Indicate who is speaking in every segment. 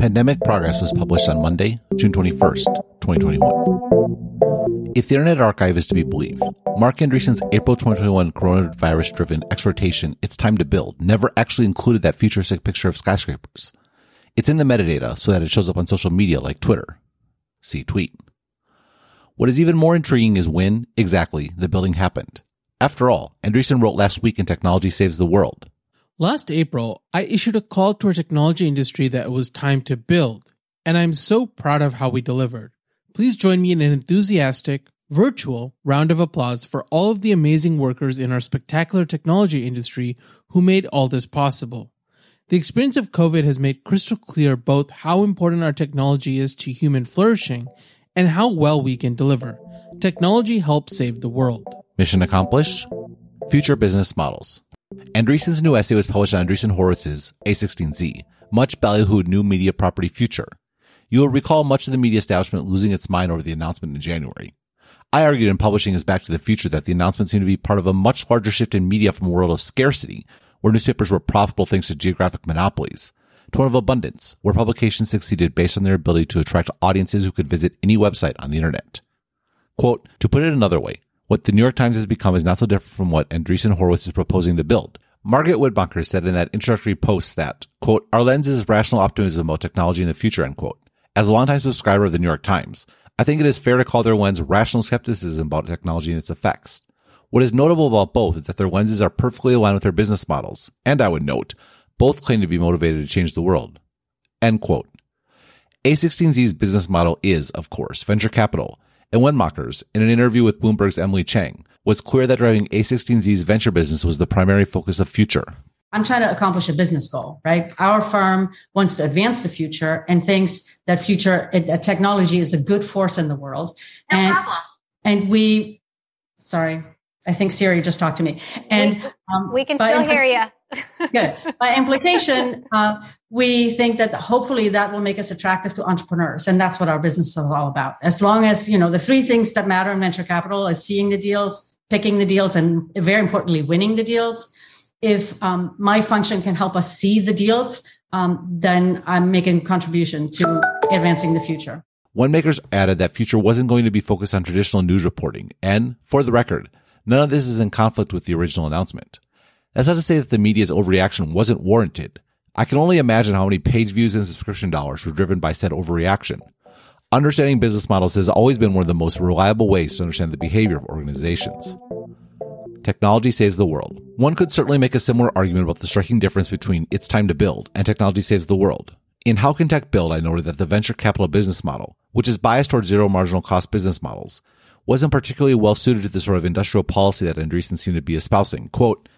Speaker 1: Pandemic Progress was published on Monday, June 21st, 2021. If the Internet Archive is to be believed, Marc Andreessen's April 2021 coronavirus driven exhortation, It's Time to Build, never actually included that futuristic picture of skyscrapers. It's in the metadata so that it shows up on social media like Twitter. See tweet. What is even more intriguing is when, exactly, the building happened. After all, Andreessen wrote last week in Technology Saves the World
Speaker 2: Last April, I issued a call to our technology industry that it was time to build, and I'm so proud of how we delivered. Please join me in an enthusiastic, virtual round of applause for all of the amazing workers in our spectacular technology industry who made all this possible. The experience of COVID has made crystal clear both how important our technology is to human flourishing and how well we can deliver. Technology helps save the world.
Speaker 1: Mission accomplished. Future business models. Andreessen's new essay was published on Andreessen Horowitz's A16Z, much ballyhooed new media property future. You will recall much of the media establishment losing its mind over the announcement in January. I argued in publishing his Back to the Future that the announcement seemed to be part of a much larger shift in media from a world of scarcity, where newspapers were profitable thanks to geographic monopolies, to one of abundance, where publications succeeded based on their ability to attract audiences who could visit any website on the internet. Quote, to put it another way, what the New York Times has become is not so different from what Andreessen Horowitz is proposing to build. Margit Wennmachers said in that introductory post that, quote, our lens is rational optimism about technology in the future, end quote. As a longtime subscriber of the New York Times, I think it is fair to call their lens rational skepticism about technology and its effects. What is notable about both is that their lenses are perfectly aligned with their business models, and I would note, both claim to be motivated to change the world. End quote. A16Z's business model is, of course, venture capital, and Wennmachers, in an interview with Bloomberg's Emily Chang, was clear that driving A16Z's venture business was the primary focus of future.
Speaker 3: I'm trying to accomplish a business goal, right? Our firm wants to advance the future and thinks that future that technology is a good force in the world.
Speaker 4: No
Speaker 3: and,
Speaker 4: problem.
Speaker 3: And we, sorry, I think Siri just talked to me. And
Speaker 4: um, we can still hear you.
Speaker 3: Good. By implication, uh, we think that hopefully that will make us attractive to entrepreneurs, and that's what our business is all about. As long as you know the three things that matter in venture capital is seeing the deals, picking the deals, and very importantly, winning the deals. If um, my function can help us see the deals, um, then I'm making a contribution to advancing the future.
Speaker 1: Wennmachers added that Future wasn't going to be focused on traditional news reporting, and for the record, none of this is in conflict with the original announcement. That's not to say that the media's overreaction wasn't warranted. I can only imagine how many page views and subscription dollars were driven by said overreaction. Understanding business models has always been one of the most reliable ways to understand the behavior of organizations. Technology saves the world. One could certainly make a similar argument about the striking difference between it's time to build and technology saves the world. In How Can Tech Build, I noted that the venture capital business model, which is biased towards zero marginal cost business models, wasn't particularly well suited to the sort of industrial policy that Andreessen seemed to be espousing. Quote,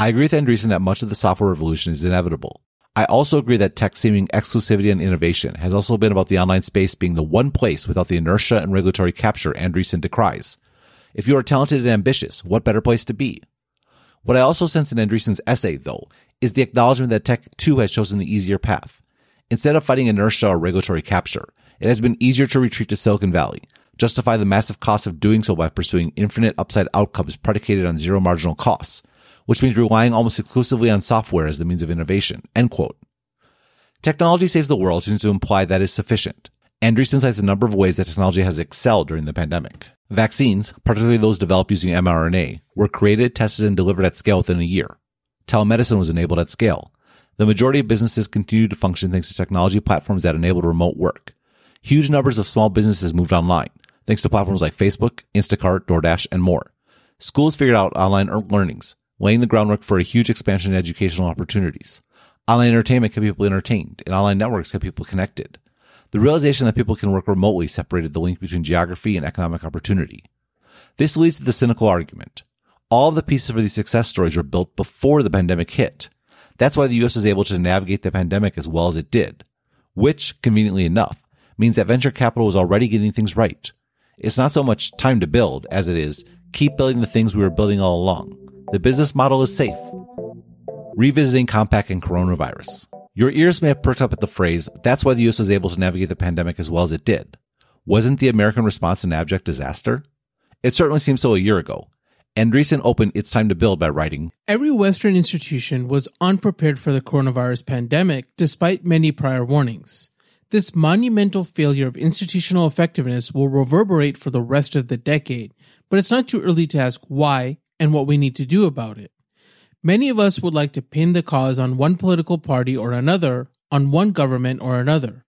Speaker 1: I agree with Andreessen that much of the software revolution is inevitable. I also agree that tech seeming exclusivity and innovation has also been about the online space being the one place without the inertia and regulatory capture Andreessen decries. If you are talented and ambitious, what better place to be? What I also sense in Andreessen's essay, though, is the acknowledgement that tech too has chosen the easier path. Instead of fighting inertia or regulatory capture, it has been easier to retreat to Silicon Valley, justify the massive cost of doing so by pursuing infinite upside outcomes predicated on zero marginal costs, which means relying almost exclusively on software as the means of innovation. End quote. Technology saves the world seems to imply that is sufficient. Andreessen cites a number of ways that technology has excelled during the pandemic. Vaccines, particularly those developed using mRNA, were created, tested, and delivered at scale within a year. Telemedicine was enabled at scale. The majority of businesses continue to function thanks to technology platforms that enabled remote work. Huge numbers of small businesses moved online, thanks to platforms like Facebook, Instacart, DoorDash, and more. Schools figured out online learnings, laying the groundwork for a huge expansion in educational opportunities. Online entertainment kept people entertained, and online networks kept people connected. The realization that people can work remotely separated the link between geography and economic opportunity. This leads to the cynical argument. All the pieces for these success stories were built before the pandemic hit. That's why the US was able to navigate the pandemic as well as it did, which, conveniently enough, means that venture capital was already getting things right. It's not so much time to build as it is keep building the things we were building all along. The business model is safe. Revisiting Compaq and coronavirus. Your ears may have perked up at the phrase, that's why the US was able to navigate the pandemic as well as it did. Wasn't the American response an abject disaster? It certainly seemed so a year ago. Andreessen opened It's Time to Build by writing
Speaker 2: Every Western institution was unprepared for the coronavirus pandemic despite many prior warnings. This monumental failure of institutional effectiveness will reverberate for the rest of the decade, but it's not too early to ask why and what we need to do about it. Many of us would like to pin the cause on one political party or another, on one government or another.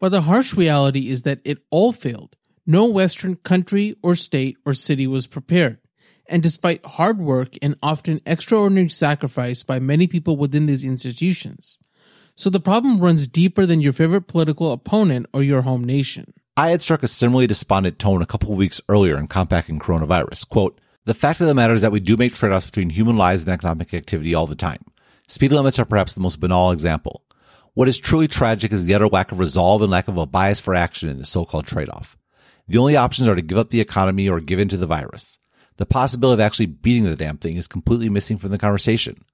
Speaker 2: But the harsh reality is that it all failed. No Western country or state or city was prepared. And despite hard work and often extraordinary sacrifice by many people within these institutions. So the problem runs deeper than your favorite political opponent or your home nation.
Speaker 1: I had struck a similarly despondent tone a couple of weeks earlier in combating coronavirus. Quote, the fact of the matter is that we do make trade-offs between human lives and economic activity all the time. Speed limits are perhaps the most banal example. What is truly tragic is the utter lack of resolve and lack of a bias for action in the so-called trade-off. The only options are to give up the economy or give in to the virus. The possibility of actually beating the damn thing is completely missing from the conversation.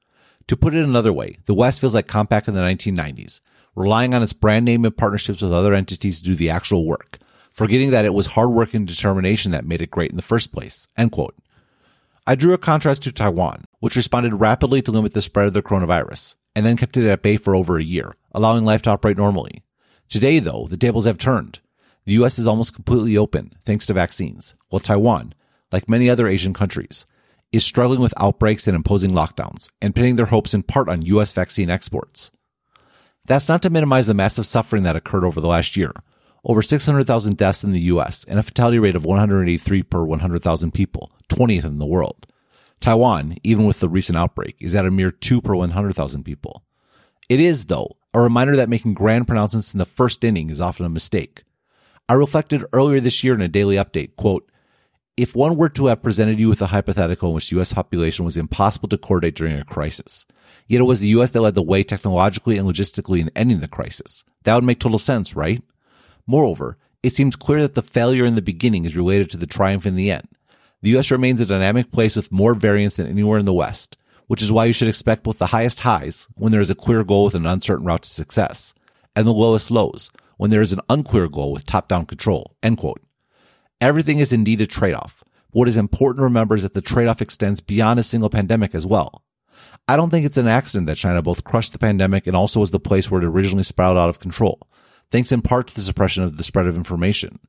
Speaker 1: To put it another way, the West feels like Compaq in the 1990s, relying on its brand name and partnerships with other entities to do the actual work, forgetting that it was hard work and determination that made it great in the first place. End quote. I drew a contrast to Taiwan, which responded rapidly to limit the spread of the coronavirus, and then kept it at bay for over a year, allowing life to operate normally. Today, though, the tables have turned. The US is almost completely open, thanks to vaccines, while Taiwan, like many other Asian countries, is struggling with outbreaks and imposing lockdowns, and pinning their hopes in part on US vaccine exports. That's not to minimize the massive suffering that occurred over the last year. Over 600,000 deaths in the US and a fatality rate of 183 per 100,000 people, 20th in the world. Taiwan, even with the recent outbreak, is at a mere 2 per 100,000 people. It is, though, a reminder that making grand pronouncements in the first inning is often a mistake. I reflected earlier this year in a daily update, quote, if one were to have presented you with a hypothetical in which the US population was impossible to coordinate during a crisis, yet it was the US that led the way technologically and logistically in ending the crisis, that would make total sense, right? Moreover, it seems clear that the failure in the beginning is related to the triumph in the end. The US remains a dynamic place with more variance than anywhere in the West, which is why you should expect both the highest highs when there is a clear goal with an uncertain route to success, and the lowest lows when there is an unclear goal with top-down control. End quote. Everything is indeed a trade-off. What is important to remember is that the trade-off extends beyond a single pandemic as well. I don't think it's an accident that China both crushed the pandemic and also was the place where it originally spiraled out of control thanks in part to the suppression of the spread of information.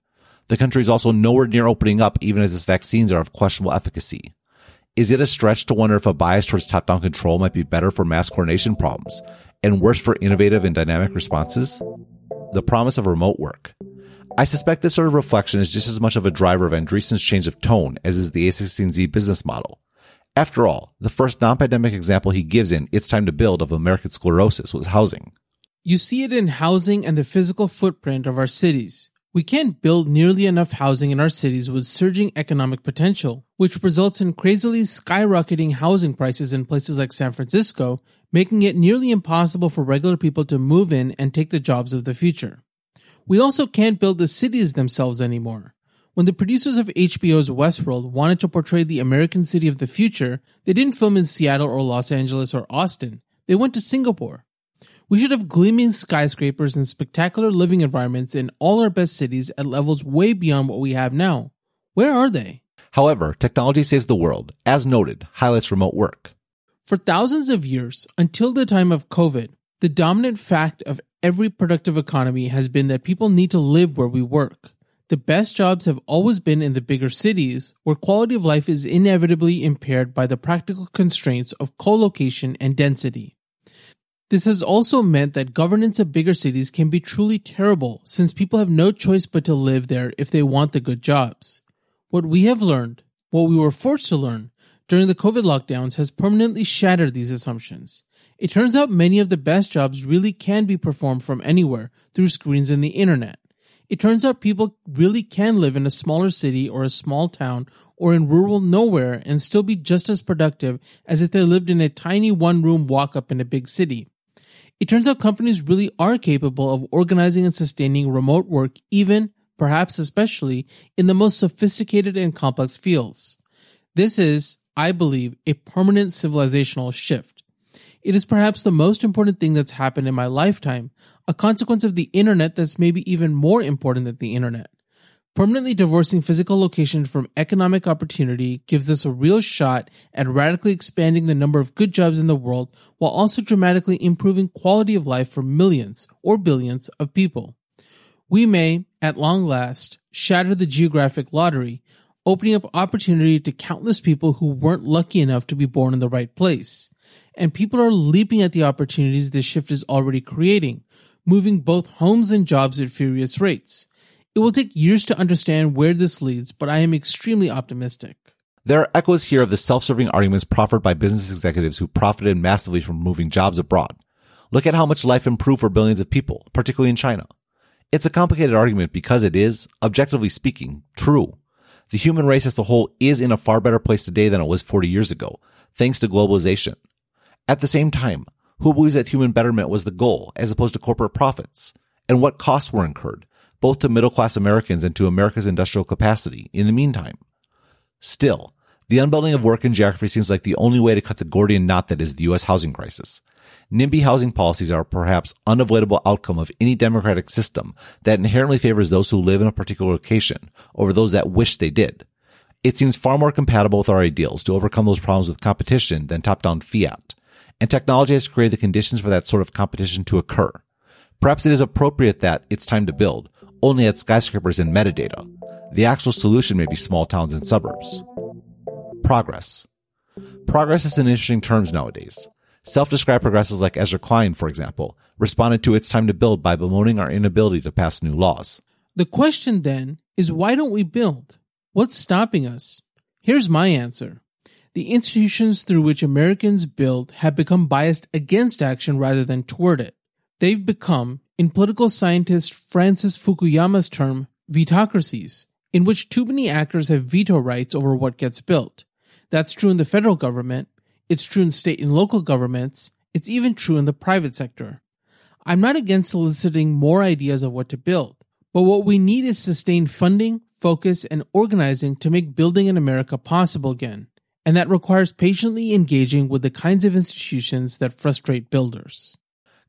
Speaker 1: The country is also nowhere near opening up even as its vaccines are of questionable efficacy. Is it a stretch to wonder if a bias towards top-down control might be better for mass coordination problems and worse for innovative and dynamic responses? The promise of remote work. I suspect this sort of reflection is just as much of a driver of Andreessen's change of tone as is the A16Z business model. After all, the first non-pandemic example he gives in It's Time to Build of American sclerosis was housing.
Speaker 2: You see it in housing and the physical footprint of our cities. We can't build nearly enough housing in our cities with surging economic potential, which results in crazily skyrocketing housing prices in places like San Francisco, making it nearly impossible for regular people to move in and take the jobs of the future. We also can't build the cities themselves anymore. When the producers of HBO's Westworld wanted to portray the American city of the future, they didn't film in Seattle or Los Angeles or Austin. They went to Singapore. We should have gleaming skyscrapers and spectacular living environments in all our best cities at levels way beyond what we have now. Where are they?
Speaker 1: However, technology saves the world, as noted, highlights remote work.
Speaker 2: For thousands of years, until the time of COVID, the dominant fact of every productive economy has been that people need to live where we work. The best jobs have always been in the bigger cities, where quality of life is inevitably impaired by the practical constraints of co-location and density. This has also meant that governance of bigger cities can be truly terrible since people have no choice but to live there if they want the good jobs. What we have learned, what we were forced to learn during the COVID lockdowns has permanently shattered these assumptions. It turns out many of the best jobs really can be performed from anywhere through screens and the internet. It turns out people really can live in a smaller city or a small town or in rural nowhere and still be just as productive as if they lived in a tiny one room walk up in a big city. It turns out companies really are capable of organizing and sustaining remote work, even, perhaps especially, in the most sophisticated and complex fields. This is, I believe, a permanent civilizational shift. It is perhaps the most important thing that's happened in my lifetime, a consequence of the internet that's maybe even more important than the internet. Permanently divorcing physical location from economic opportunity gives us a real shot at radically expanding the number of good jobs in the world while also dramatically improving quality of life for millions or billions of people. We may, at long last, shatter the geographic lottery, opening up opportunity to countless people who weren't lucky enough to be born in the right place. And people are leaping at the opportunities this shift is already creating, moving both homes and jobs at furious rates. It will take years to understand where this leads, but I am extremely optimistic.
Speaker 1: There are echoes here of the self-serving arguments proffered by business executives who profited massively from moving jobs abroad. Look at how much life improved for billions of people, particularly in China. It's a complicated argument because it is, objectively speaking, true. The human race as a whole is in a far better place today than it was 40 years ago, thanks to globalization. At the same time, who believes that human betterment was the goal as opposed to corporate profits? And what costs were incurred, both to middle class Americans and to America's industrial capacity in the meantime? Still, the unbundling of work and geography seems like the only way to cut the Gordian knot that is the U.S. housing crisis. NIMBY housing policies are perhaps unavoidable outcome of any democratic system that inherently favors those who live in a particular location over those that wish they did. It seems far more compatible with our ideals to overcome those problems with competition than top-down fiat. And technology has created the conditions for that sort of competition to occur. Perhaps it is appropriate that it's time to build only at skyscrapers and metadata. The actual solution may be small towns and suburbs. Progress. Progress is an interesting term nowadays. Self-described progressives like Ezra Klein, for example, responded to its time to build by bemoaning our inability to pass new laws.
Speaker 2: The question then is why don't we build? What's stopping us? Here's my answer. The institutions through which Americans build have become biased against action rather than toward it. They've become, in political scientist Francis Fukuyama's term, vetocracies, in which too many actors have veto rights over what gets built. That's true in the federal government, it's true in state and local governments. It's even true in the private sector. I'm not against soliciting more ideas of what to build, but what we need is sustained funding, focus, and organizing to make building in America possible again. And that requires patiently engaging with the kinds of institutions that frustrate builders.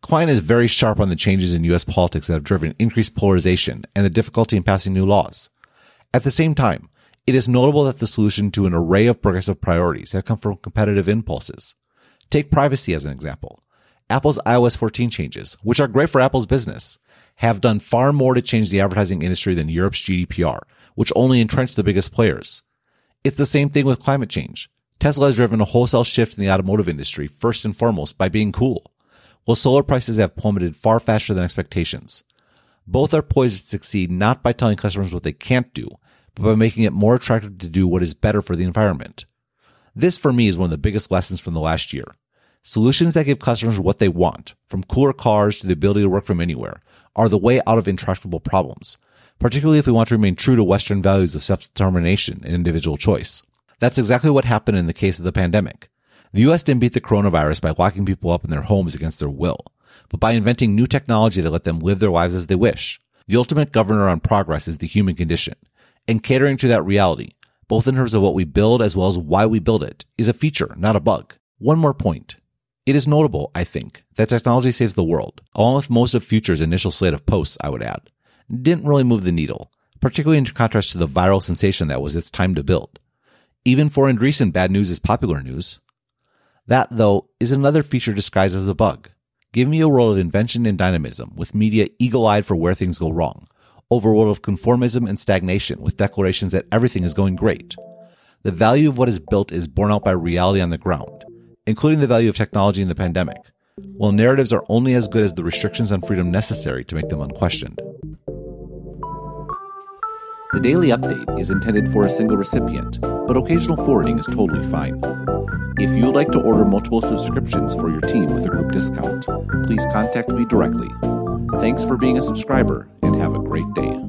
Speaker 1: Klein is very sharp on the changes in U.S. politics that have driven increased polarization and the difficulty in passing new laws. At the same time, it is notable that the solution to an array of progressive priorities have come from competitive impulses. Take privacy as an example. Apple's iOS 14 changes, which are great for Apple's business, have done far more to change the advertising industry than Europe's GDPR, which only entrenched the biggest players. It's the same thing with climate change. Tesla has driven a wholesale shift in the automotive industry first and foremost by being cool, while solar prices have plummeted far faster than expectations. Both are poised to succeed not by telling customers what they can't do, but by making it more attractive to do what is better for the environment. This for me is one of the biggest lessons from the last year. Solutions that give customers what they want, from cooler cars to the ability to work from anywhere, are the way out of intractable problems, particularly if we want to remain true to Western values of self-determination and individual choice. That's exactly what happened in the case of the pandemic. The US didn't beat the coronavirus by locking people up in their homes against their will, but by inventing new technology that let them live their lives as they wish. The ultimate governor on progress is the human condition, and catering to that reality, both in terms of what we build as well as why we build it, is a feature, not a bug. One more point. It is notable, I think, that technology saves the world, along with most of Future's initial slate of posts, I would add. Didn't really move the needle, particularly in contrast to the viral sensation that was its time to build. Even for Andreessen, bad news is popular news. That, though, is another feature disguised as a bug. Give me a world of invention and dynamism, with media eagle eyed for where things go wrong, over a world of conformism and stagnation with declarations that everything is going great. The value of what is built is borne out by reality on the ground, including the value of technology in the pandemic, while narratives are only as good as the restrictions on freedom necessary to make them unquestioned. The daily update is intended for a single recipient, but occasional forwarding is totally fine. If you would like to order multiple subscriptions for your team with a group discount, please contact me directly Thanks for being a subscriber and have a great day.